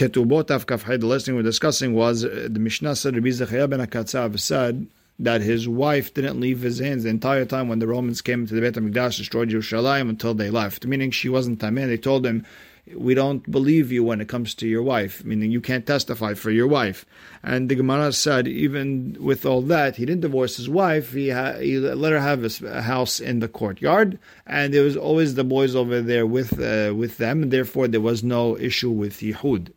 Ketubot Kafhay, the last thing we are discussing was uh, the Mishnah said Rabbi Zechariah ben Akatzav said that his wife didn't leave his hands the entire time when the Romans came to the Beit HaMikdash, destroyed Jerusalem until they left, meaning she wasn't Tameh. They told him, we don't believe you when it comes to your wife, meaning you can't testify for your wife. And the Gemara said, even with all that, he didn't divorce his wife. He, ha- he let her have a house in the courtyard, and there was always the boys over there with uh, with them. Therefore, there was no issue with Yehud.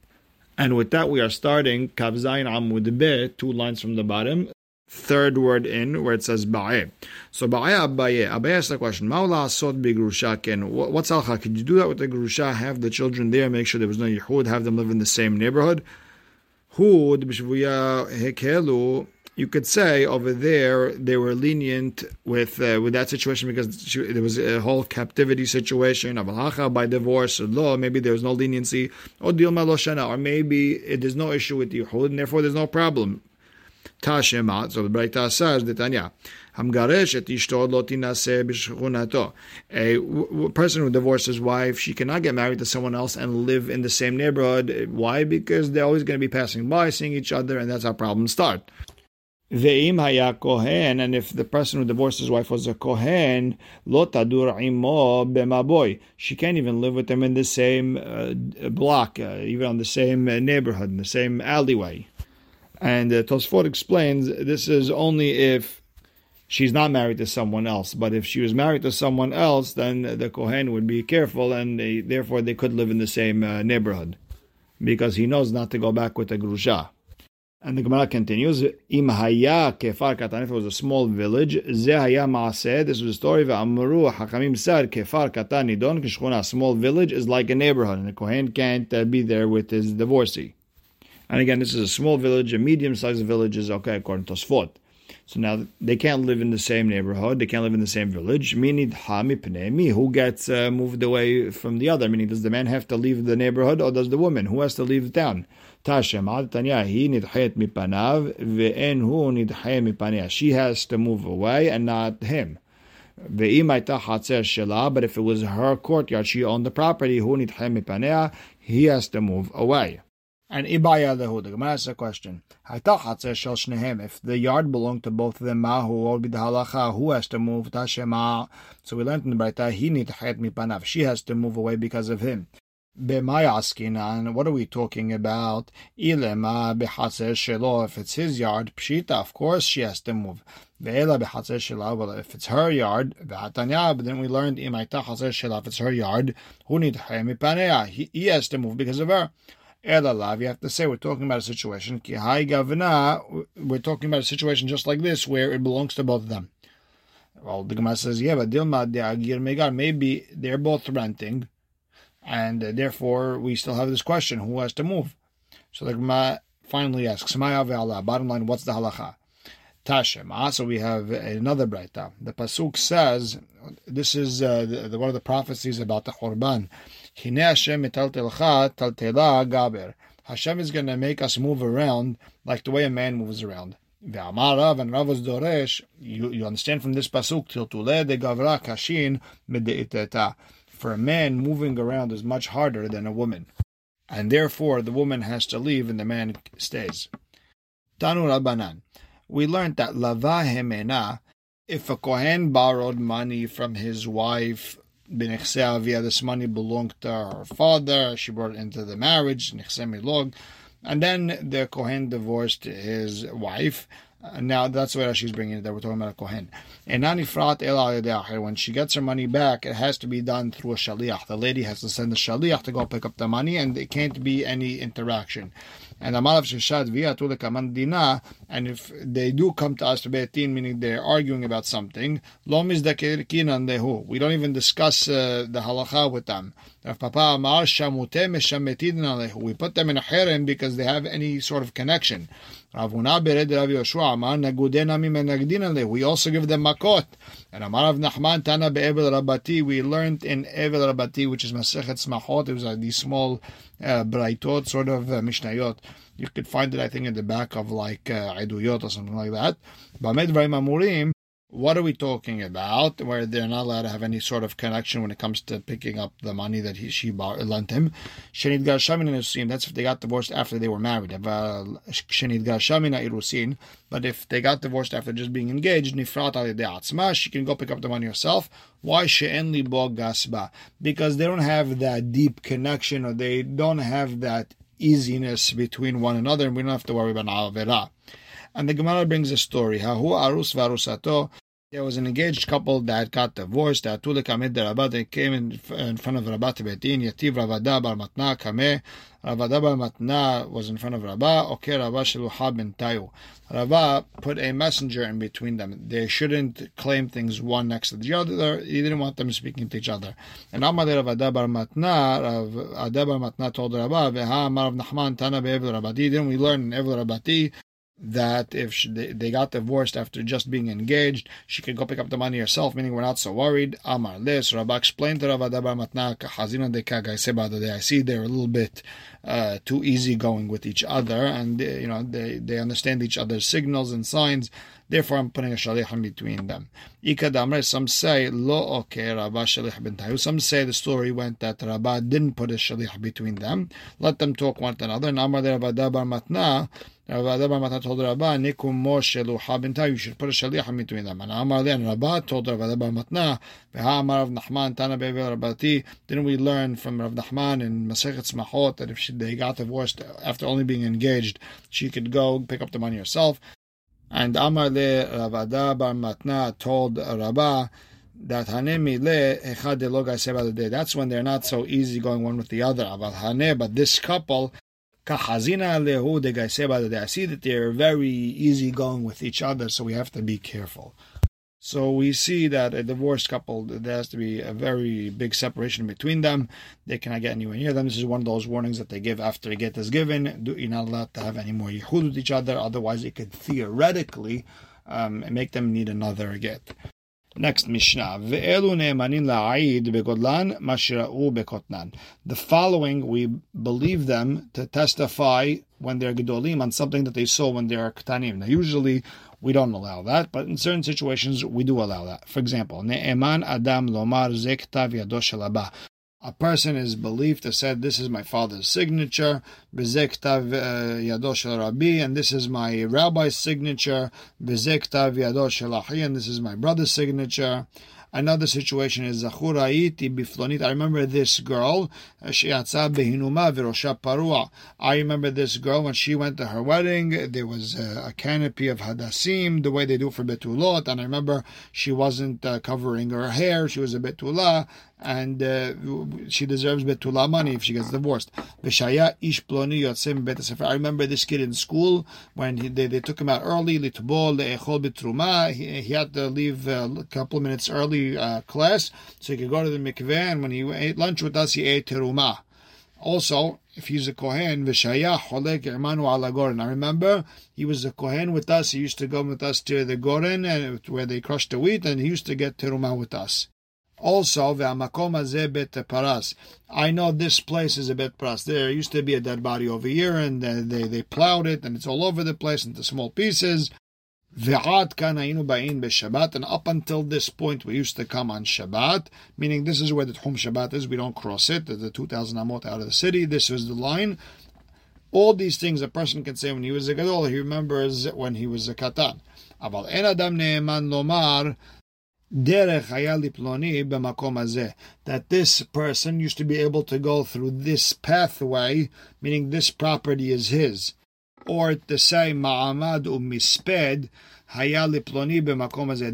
And with that, we are starting Kavzayin Amud Be, two lines from the bottom, third word in where it says Ba'e. So Ba'e Abaye. Abaye asked the question, Maula Sod Bigrushakin. What's Alcha? Could you do that with the Grusha? Have the children there, make sure there was no Yehud, have them live in the same neighborhood? Hud Bishvuya Hekelu. You could say over there they were lenient with uh, with that situation because she, there was a whole captivity situation. Of halacha by divorce or law, maybe there was no leniency. Or or maybe it is no issue with Yehud, and therefore there's no problem. Tashemat. So the Braita says, Tanya, tinase b'shchunato. A person who divorces his wife, she cannot get married to someone else and live in the same neighborhood. Why? Because they're always going to be passing by, seeing each other, and that's how problems start. Ve'im haya kohen, and if the person who divorced his wife was a kohen, lo tadur imo b'maboy. She can't even live with him in the same uh, block, uh, even on the same uh, neighborhood, in the same alleyway. And uh, Tosfot explains this is only if she's not married to someone else. But if she was married to someone else, then the Kohen would be careful, and they, therefore they could live in the same uh, neighborhood because he knows not to go back with the grusha. And the Gemara continues, Im haya kefar katan, if it was a small village, ze haya maaseh, this was a story, ve'amru hakamim said, kefar katan nidon, kishchuna, a small village is like a neighborhood, and the Kohen can't uh, be there with his divorcee. And again, this is a small village, a medium-sized village is okay according to Sfot. So now they can't live in the same neighborhood, they can't live in the same village. Meaning, who gets uh, moved away from the other? Meaning, does the man have to leave the neighborhood or does the woman? Who has to leave the town? She has to move away and not him. But if it was her courtyard, she owned the property, he has to move away. And Ibaya Lehu, the Gemara asks a question. If the yard belonged to both of them, Mahu or halacha, who has to move? Tashema. So we learned in the Braita, he need mipanav. She has to move away because of him. B'mayaskinan, what are we talking about? Ilema b'chatzer shelo, if it's his yard, pshita, of course she has to move. Ve'ela b'chatzer shelo, well, if it's her yard, v'atanya, but then we learned imaita chatzer shelo, if it's her yard, who need mipanea? He has to move because of her. Elalav, you have to say we're talking about a situation. Kihai Gavna, we're talking about a situation just like this where it belongs to both of them. Well, the Gemara says, yeah, but Dilma de Agir Megar, maybe they're both renting, and uh, therefore we still have this question who has to move? So the Gemara finally asks, bottom line, what's the halacha? Tashem. So we have another breita. The pasuk says, this is uh, the, the, one of the prophecies about the Khurban. Hashem taltela gaber. Hashem is going to make us move around like the way a man moves around. Ve'amar Rav and Rav doresh. You, you understand from this pasuk tiltule de gavra kashin medeiteta. For a man moving around is much harder than a woman, and therefore the woman has to leave and the man stays. Tanu Rabbanan. We learned that lava hemena. If a kohen borrowed money from his wife B'nechsea this money belonged to her father. She brought it into the marriage. And then the Kohen divorced his wife. Now that's what she's bringing it that we're talking about a kohen. And when she gets her money back, it has to be done through a shaliach. The lady has to send the shaliach to go pick up the money, and it can't be any interaction. And Amalav Shishad Viatu Kamandina, and if they do come to us to Beitin, meaning they're arguing about something, Lomis Dehu. We don't even discuss uh, the halacha with them. We put them in a harem because they have any sort of connection. We also give them makot. And Amarav Nachman Tana be'Evel Rabati, we learned in Evel Rabati, which is Masechet Smachot, it was like these small uh, sort of uh, mishnayot. You could find it, I think, in the back of like uh, Iduyot or something like that. Bamed Amurim, what are we talking about? Where they're not allowed to have any sort of connection when it comes to picking up the money that he she bought, lent him. Shenid Garshamin Irusin. That's if they got divorced after they were married. Irusin. Uh, but if they got divorced after just being engaged, Nifrat al she can go pick up the money herself. Why she'enli bo gasba? Because they don't have that deep connection, or they don't have that easiness between one another, and we don't have to worry about avera. And the Gemara brings a story. Hahu arus varusato there was an engaged couple that got divorced. That Tulik the Rabat, they came in, in front of Rabat Betin. Yativ Rav Ada Bar Matna Kame. Rav Ada Bar Matna was in front of Rabba. Okay, Rabba Sheluha ben Tayu. Rabba put a messenger in between them. They shouldn't claim things one next to the other. He didn't want them speaking to each other. And Amar Rav Ada Bar Matna, Rav Ada Bar Matna told Rabba, Veha Amar Nachman Tana Be'evil Rabati. Didn't we learn in Rabati that if she, they, got divorced after just being engaged, she could go pick up the money herself, meaning we're not so worried. Amar this, Rabba explained to Rabba Dabar Matna, Hazina de I see they're a little bit uh, too easygoing with each other, and uh, you know they, they understand each other's signals and signs. Therefore, I'm putting a shalich in between them. Some say lo okay Rabba shalich ben Some say the story went that Rabba didn't put a shalich between them. Let them talk one to another. Amar Rabba Dabar Matna. Rabba Mata told Rabba, Nikum Moshe Luha Binta, you should put a shaliach between them. And Amar then Rabba told Rabba Matna, Veha Amar Rav Nachman, Tana Bevel Rabbati. Didn't we learn from Rav Nachman in Masechet Smachot that if she, they got divorced after only being engaged, she could go pick up the money herself? And Amar le Rav Ada Bar Matna told Rabba, that hanemi le echad de That's when they're not so easy going one with the other. But this couple Kahazina lehu de I see that they're very easy going with each other, so we have to be careful. So we see that a divorced couple, there has to be a very big separation between them. They cannot get anywhere near them. This is one of those warnings that they give after a get is given. You're not allowed to have any more yichud with each other, otherwise it could theoretically um, make them need another get. Next Mishnah. The following, we believe them to testify when they're gedolim on something that they saw when they're ktanim. Now, usually we don't allow that, but in certain situations we do allow that. For example, ne'eman adam lomar zektav yadosh a person is believed to say, This is my father's signature, Bezektav uh, Yadosh Rabbi, and this is my rabbi's signature, Bezektav Yadosh and this is my brother's signature. Another situation is Zachuraiti biflonit. I remember this girl. I remember this girl when she went to her wedding. There was a, a canopy of hadasim, the way they do for betulot, and I remember she wasn't uh, covering her hair. She was a betulah, and uh, she deserves betula money if she gets divorced. I remember this kid in school when he, they, they took him out early. He, he had to leave a couple of minutes early uh, class so he could go to the mikveh. And when he ate lunch with us, he ate teruma. Also, if he's a kohen, v'shayah holek imanu ala. I remember he was a kohen with us. He used to go with us to the goren and where they crushed the wheat, and he used to get teruma with us. Also, ve'amakom hazeh bet paras. I know this place is a bet paras. There used to be a dead body over here, and they, they plowed it, and it's all over the place into small pieces. Ve'ad kan ba'in be'Shabbat, and up until this point we used to come on Shabbat, meaning this is where the Tchum Shabbat is. We don't cross it. The 2,000 amot out of the city. This is the line. All these things a person can say when he was a gadol, he remembers when he was a katan. Aval en adam ne'eman lomar that this person used to be able to go through this pathway, meaning this property is his. Or to say ma'amad umisped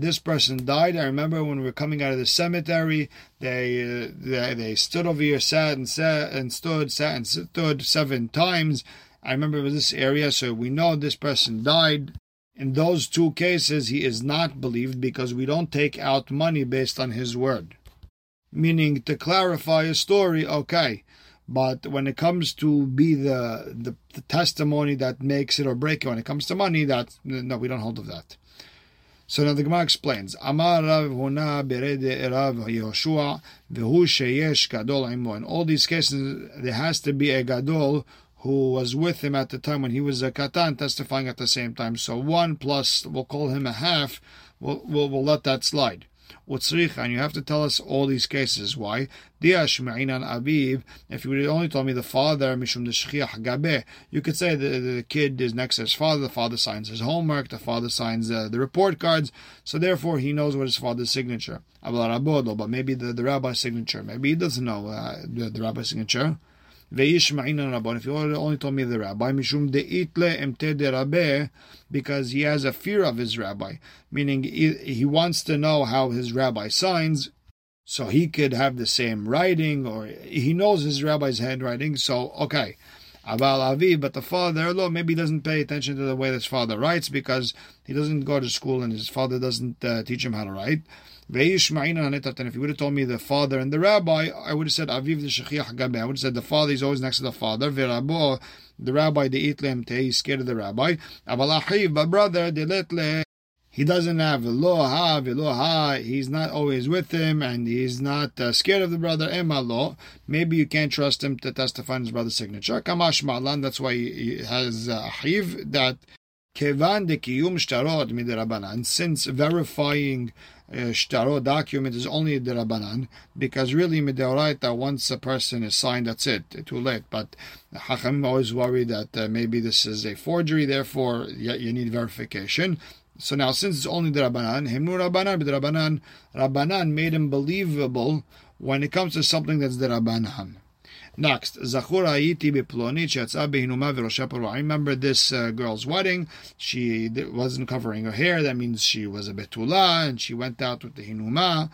This person died. I remember when we were coming out of the cemetery, they uh, they, they stood over here, sat and sat and stood, sat and stood seven times. I remember it was this area, so we know this person died. In those two cases, he is not believed because we don't take out money based on his word. Meaning, to clarify a story, okay, but when it comes to be the, the, the testimony that makes it or break it, when it comes to money, that no, we don't hold of that. So now the Gemara explains, Amar Rav Huna Berede Rav Yehoshua Vehu Sheyesh Gadol Imo. In all these cases, there has to be a Gadol who was with him at the time when he was a katan testifying at the same time. So one plus, we'll call him a half, we'll, we'll, we'll let that slide. And you have to tell us all these cases. Why? If you would only told me the father, you could say the, the kid is next to his father, the father signs his homework, the father signs uh, the report cards, so therefore he knows what his father's signature. But maybe the, the rabbi's signature, maybe he doesn't know uh, the, the rabbi's signature. If you only told me the rabbi, Mishum deitle emte de rabbe, because he has a fear of his rabbi, meaning he, wants to know how his rabbi signs, so he could have the same writing, or he knows his rabbi's handwriting, so okay. Aval Avi, but the father, lo, maybe doesn't pay attention to the way his father writes because he doesn't go to school and his father doesn't uh, teach him how to write. And if you would have told me the father and the rabbi, I would have said Aviv the Shechiach Gabe. I would have said the father is always next to the father. The rabbi, the itlem te, he's scared of the rabbi. But brother, the letle, he doesn't have ha ha. He's not always with him, and he's not uh, scared of the brother. Maybe you can't trust him to testify in his brother's signature. Malan. That's why he has uh, achiv that kevan de kiyum. Since verifying uh, shtaro document is only the Rabbanan, because really midoraita, once a person is signed, that's it, too late. But Hachamim always worry that uh, maybe this is a forgery, therefore you, you need verification. So now, since it's only the Rabbanan, Himnu Rabbanan, but Rabbanan, Rabbanan made him believable when it comes to something that's the Rabbanan. Next, Zachur V'Rosha I remember this uh, girl's wedding. She wasn't covering her hair. That means she was a betula, and she went out with the Hinuma.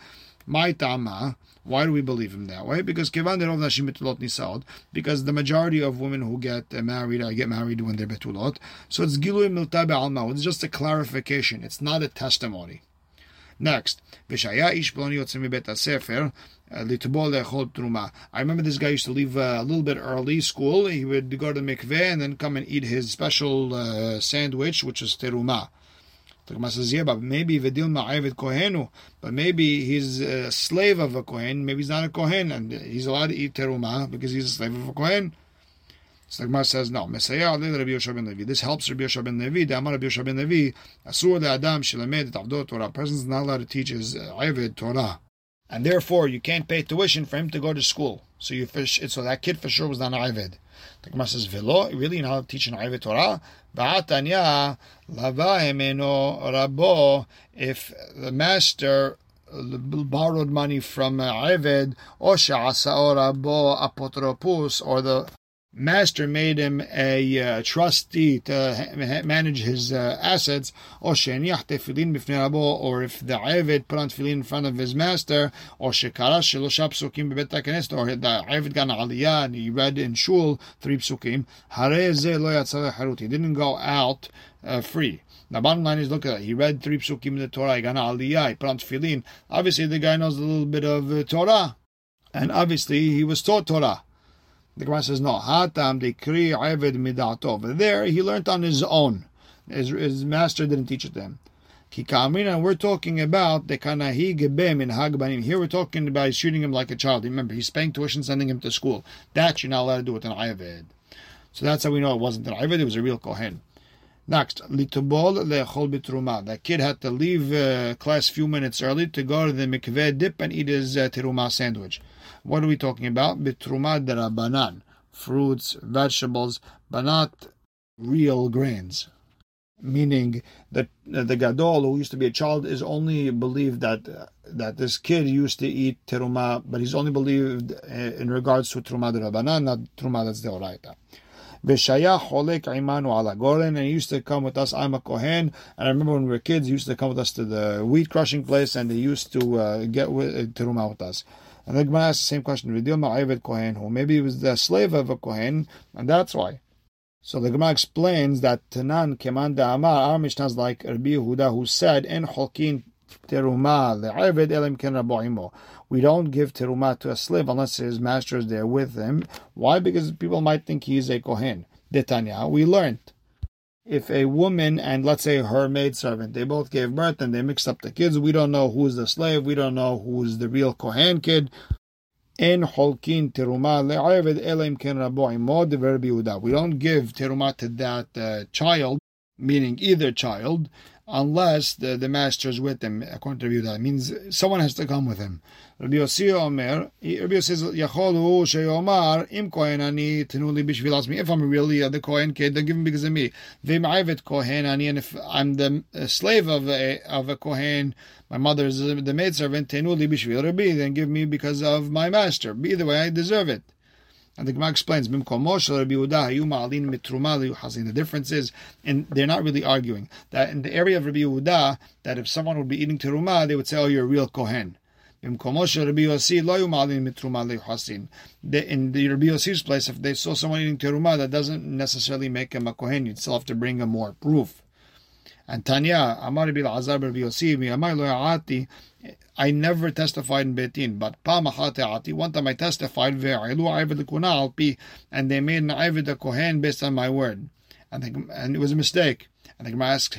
My Tama. Why do we believe him that way? Because Derov Nashim Betulot. Because the majority of women who get married, I get married when they're Betulot. So it's Gilui Milta Be'alma. It's just a clarification. It's not a testimony. Next, Vishaya Ish Sefer. I remember this guy used to leave uh, a little bit early school. He would go to the mikveh and then come and eat his special uh, sandwich, which is teruma. The Gemara says, yeah, but maybe Kohenu, but maybe he's a slave of a Kohen, maybe he's not a Kohen, and he's allowed to eat teruma because he's a slave of a Kohen. So the Gemara says, no, Rabbi. This helps Rabbi Yoshua ben Levi. Amar Rabbi Yoshua ben Levi, Asur the Adam Shelamed Avdot Torah. A person is not allowed to teach his uh, Torah and therefore you can't pay tuition for him to go to school. So you fish so that kid for sure was not an Ived. The Gemara says, "Velo, really, not teaching Ived Torah." Ba'atanya lava emeno rabo. If the master borrowed money from Ived, or she'asa rabo apotropus, or the master made him a uh, trustee to manage his uh, assets, or if the Avid put on tefillin in front of his master, or shekara shelosha psukim bebet hakenes, or the Avid got aliyah and he read in shul three psukim, he didn't go out uh, free. The bottom line is, look at that. He read three psukim in the Torah. He got aliyah. He put on tefillin. Obviously, the guy knows a little bit of uh, Torah, and obviously, he was taught Torah. The Gemara says no. Hatam dekri Eved midatov. There he learned on his own. His, his master didn't teach it to him. Kikamina, we're talking about the kanahi gebem in hagbanim. Here we're talking about treating him like a child. Remember, he's paying tuition, sending him to school. That you're not allowed to do with an ayaved. So that's how we know it wasn't an ayaved, it was a real kohen. Next, litubol le'echol bitruma. That kid had to leave uh, class a few minutes early to go to the mikveh dip and eat his uh, teruma sandwich. What are we talking about? Bitruma derabanan. Fruits, vegetables, but not real grains. Meaning that the gadol who used to be a child is only believed that uh, that this kid used to eat teruma, but he's only believed uh, in regards to truma derabanan, not truma that's deoraita. V'shaya cholek imanu ala goren, and he used to come with us. I'm a kohen, and I remember when we were kids, he used to come with us to the wheat crushing place, and they used to uh, get with, uh, teruma with us. And the Gemara asks the same question: ma'avid kohen, who maybe he was the slave of a kohen, and that's why. So the Gemara explains that Tanan Keman Amar, our Mishnah is like Rabbi Yehuda, who said, "En holkin teruma le'avid elim ken raboimo." we don't give teruma to a slave unless his master is there with him. Why? Because people might think he's a kohen. Detanya, we learned. If a woman and let's say her maidservant, they both gave birth and they mixed up the kids, we don't know who's the slave, we don't know who's the real kohen kid. En holkin teruma le'aved elim ken. We don't give teruma to that uh, child, meaning either child, unless the, the master is with him, according to Rabbi. It means someone has to come with him. Rabbi Yossi Omer, Rabbi says, Yacholu sheyomar im kohen ani tenuli me. If I'm really the kohen kid, then give him because of me. Kohen ani, and if I'm the slave of a, of a kohen, my mother is the maidservant, tenuli bishvil Rabbi, then give me because of my master. Either way, I deserve it. And the Gemara explains, The difference is, and they're not really arguing, that in the area of Rabbi Yehuda, that if someone would be eating teruma, they would say, oh, you're a real Kohen. In the, in the Rabbi Yossi's place, if they saw someone eating teruma, that doesn't necessarily make him a kohen. You'd still have to bring him more proof. And Tanya, Amar Rabbi Azar Rabbi Yossi, Amar I never testified in Betin, but Pamachati, one time I testified, ve'alu ayveda kuna alpi, and they made an Ivid Kohen based on my word. And, they, and it was a mistake. And the Gemara asks,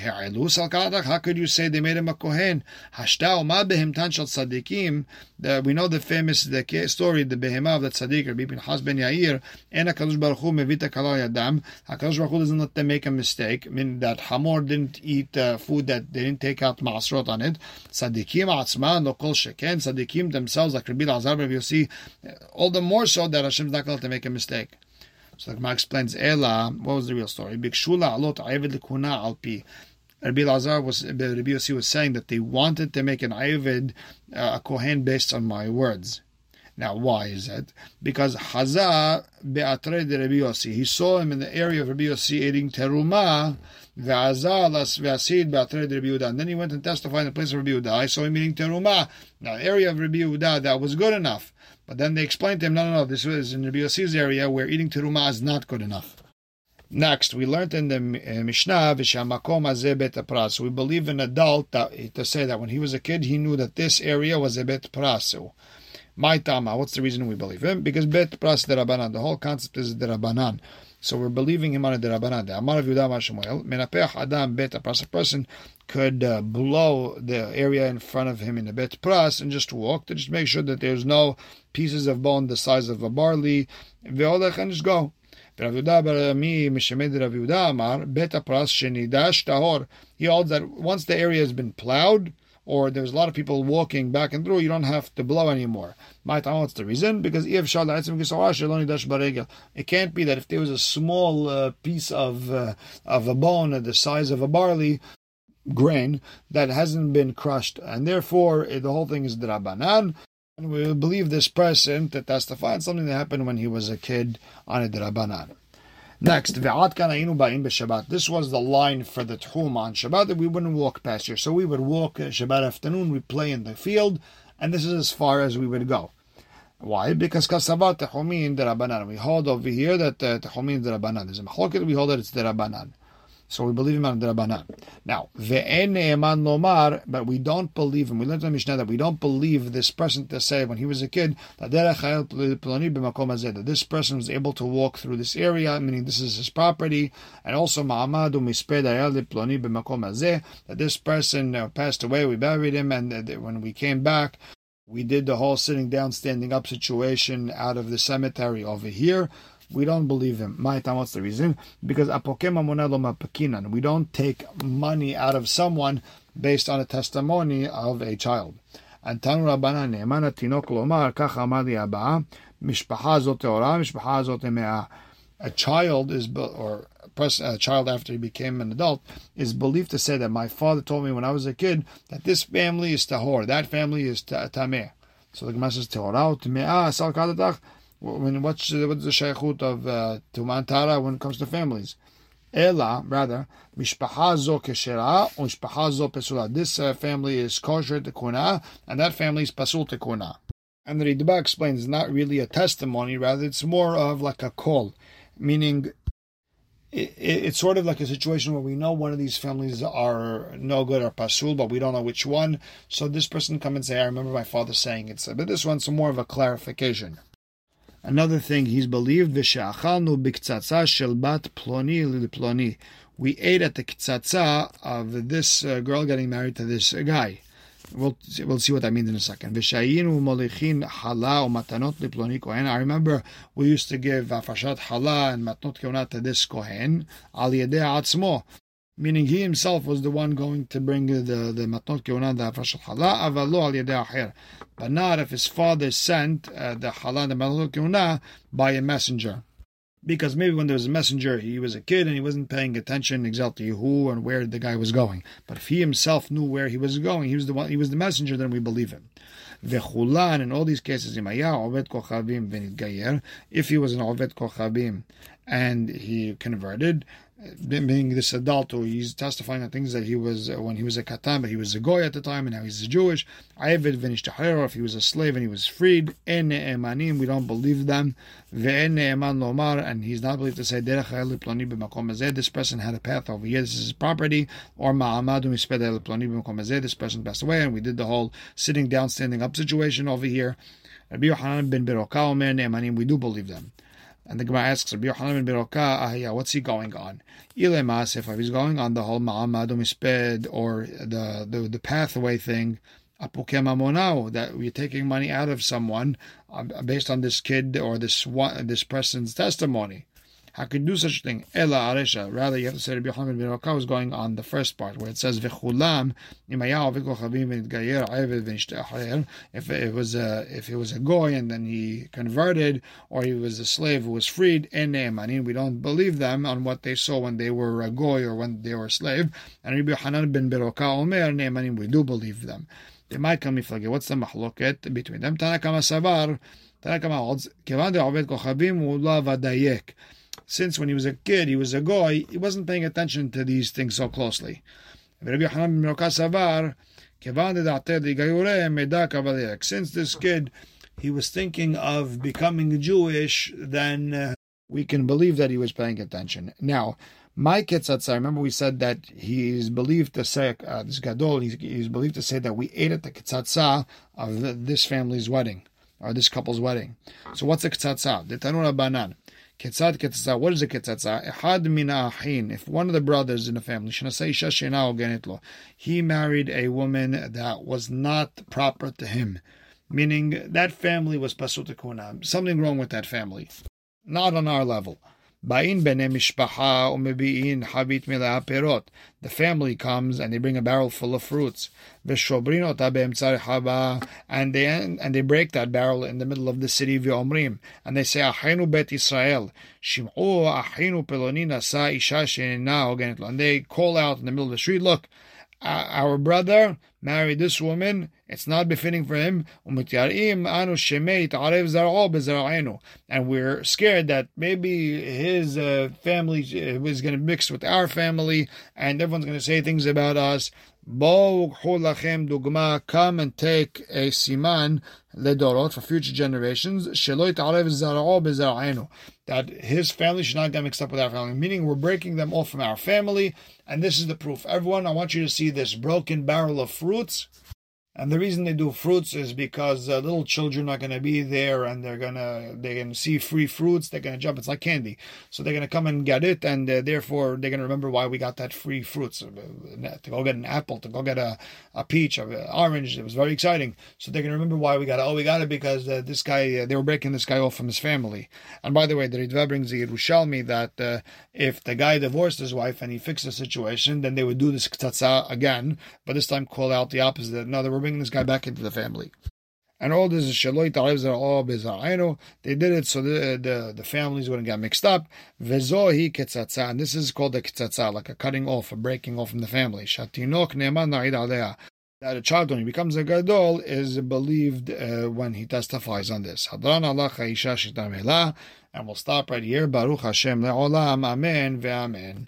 How could you say they made him a Kohen? Hashtau ma behemtan shal tzadikim. We know the famous the story, the behemah of the tzaddik, Rabbi Pinchas ben Yair, and HaKadosh Baruch Hu mevita kalal yadam. HaKadosh Baruch Hu doesn't let them make a mistake. I mean, that Hamor didn't eat uh, food that they didn't take out masrot on it. Tzadikim atzman, no kol sheken. Tzadikim themselves, like Rabbi Lazar, Rabbi Yossi, all the more so that Hashem's not going to let them make a mistake. So the Gemara explains, Ela, what was the real story? Bikshula alot avid lekuna alpi. Rabbi Lazar was, Rabbi Yossi was saying that they wanted to make an Avid, uh, a Kohen based on my words. Now, why is that? Because Haza be'atre de Rabbi Yossi. He saw him in the area of Rabbi Yossi eating teruma, ve'azah las ve'asid be'atre Rabbi Yehuda. And then he went and testified in the place of Rabbi Yehuda. I saw him eating teruma. Now, area of Rabbi Yehuda, that was good enough. But then they explained to him, no, no, no, this was in Rabbi Yossi's area where eating teruma is not good enough. Next, we learned in the uh, Mishnah, pras. We believe an adult that, to say that when he was a kid, he knew that this area was a bet prasu. My tama, what's the reason we believe him? Because bet pras derabanan. The whole concept is derabanan. So we're believing him on a derabanan. Amar Yehuda Menapech Adam bet pras. A person could uh, blow the area in front of him in a bet pras and just walk to just make sure that there's no pieces of bone the size of a barley. Ve'olech And just go. He holds that once the area has been plowed, or there's a lot of people walking back and through, you don't have to blow anymore. My time, what's the reason? Because it can't be that if there was a small uh, piece of uh, of a bone the size of a barley, grain that hasn't been crushed, and therefore eh, the whole thing is drabanan. And we believe this person to testify on something that happened when he was a kid on a drabanan. Next, This was the line for the Tchum on Shabbat that we wouldn't walk past here. So we would walk uh, Shabbat afternoon, we play in the field, and this is as far as we would go. Why? Because kasabat techumin derabanan. We hold over here that uh, techumin derabanan. There's a machloket. We hold that it's derabanan. So we believe him on the Rabbanan. Now, ve'en lomar, but we don't believe him. We learned in the Mishnah that we don't believe this person to say when he was a kid that this person was able to walk through this area, meaning this is his property, and also that this person passed away, we buried him, and when we came back, we did the whole sitting down, standing up situation out of the cemetery over here. We don't believe him. My time, what's the reason? Because we don't take money out of someone based on a testimony of a child. And Tanu Rabbana Ne'emana Tinok Lomar, Kach Amar Li Abba, Mishpaha Zot Teora, Mishpaha Zot Emea. A child is, or a child after he became an adult, is believed to say that my father told me when I was a kid that this family is tahor, that family is tameh. So the Gemara says tahorah, tameh, sal kadatach, when what's the, what's the shaykhut of uh, Tuman Tara when it comes to families? Ela, rather, mishpaha zo keshera or mishpaha zo pesula. This uh, family is kosher to kuna, and that family is pasul to kuna. And the Ritva explains it's not really a testimony, rather it's more of like a call, meaning it, it, it's sort of like a situation where we know one of these families are no good or pasul, but we don't know which one. So this person come and say, "I remember my father saying it," but this one's more of a clarification. Another thing he's believed, v'sha'achalnu b'ktzatza shel bat ploni ploni. We ate at the ktzatza of this uh, girl getting married to this guy. We'll see, we'll see what that means in a second. V'shayinu molichin challa o matanot liploni kohen. I remember we used to give afashat hala and matnot keuna to this kohen al atzmo, meaning he himself was the one going to bring the the matnot keuna the afashat hala avalo al yedei but not if his father sent uh, the hala and the matnot keuna by a messenger because maybe when there was a messenger, he was a kid and he wasn't paying attention exactly who and where the guy was going. But if he himself knew where he was going, he was the one, he was the messenger, then we believe him. Vechulan, in all these cases, if he was an Ovet Kochabim and he converted, being this adult, or he's testifying on things that he was uh, when he was a katan, but he was a goy at the time, and now he's a Jewish. Avid v'nishtahero, if he was a slave and he was freed. En emanim, we don't believe them. Ve'en eman lomar, and he's not believed to say derech ploni b'makom This person had a path over here. This is his property. Or ma'amadu This person passed away, and we did the whole sitting down, standing up situation over here. Rabbi ben Ne'emanim, we do believe them. And the Gemara asks Rabbi Yochanan ben Beroka, what's he going on? Ile if he's going on the whole Misped or the, the, the pathway thing, Apuke that we're taking money out of someone uh, based on this kid or this one, this person's testimony. How could do such a thing? Ella aresha. Rather, you have to say Rabbi Yochanan ben Roka was going on the first part where it says v'chulam if it was a if it was a goy and then he converted, or he was a slave who was freed, ne'emanin, we don't believe them on what they saw when they were a goy or when they were a slave. And Rabbi Yochanan ben Beroka omer ne'emanin, we do believe them. They might come if like what's the mahloket between them? Tanakama savar. Tanakama holds de oved kochavim ula vadayek since when he was a kid, he was a goy, he wasn't paying attention to these things so closely. Since this kid, he was thinking of becoming Jewish, then uh, we can believe that he was paying attention. Now, my ketzatza, remember we said that he is believed to say, uh, this gadol, he's, he's, believed to say that we ate at the ketzatza of this family's wedding, or this couple's wedding. So what's a ketzatza? The Tanura Banan. Ketzad ketzatza. What is a ketzatza? Ehad min ahin. If one of the brothers in the family, he married a woman that was not proper to him, meaning that family was pasutakuna. Something wrong with that family, not on our level. Ba'in bene mishpacha umebi'in habit milaa perot. The family comes and they bring a barrel full of fruits. V'shobrin ota be'emtzar haba. And they, and they break that barrel in the middle of the city v'omrim. And they say, Achenu bet Israel. Shim'u achenu peloni nasa isha she'ena And they call out in the middle of the street, look, our brother married this woman, it's not befitting for him. And we're scared that maybe his uh, family is going to mix with our family and everyone's going to say things about us. Come and take a siman ledorot for future generations. That his family should not get mixed up with our family, meaning we're breaking them off from our family. And this is the proof. Everyone, I want you to see this broken barrel of fruits and the reason they do fruits is because uh, little children are going to be there and they're going to going to see free fruits. They're going to jump. It's like candy. So they're going to come and get it, and uh, therefore they're going to remember why we got that free fruits uh, to go get an apple, to go get a, a peach, an orange. It was very exciting. So they're going to remember why we got it. Oh, we got it because uh, this guy uh, they were breaking this guy off from his family. And by the way, the Ritva brings the Yerushalmi that uh, if the guy divorced his wife and he fixed the situation, then they would do this ktatza again, but this time call out the opposite. No, they were bringing this guy back into the family. And all this is shaloi tariv all bizarro. They did it so the the, the families wouldn't get mixed up. Vezohi ketzatza, and this is called a ketzatza, like a cutting off, a breaking off from the family. Shatinok neman na'id. That a child when he becomes a gadol is believed uh, when he testifies on this. Hadran Allah and we'll stop right here. Baruch Hashem le'olam. Amen ve'amen.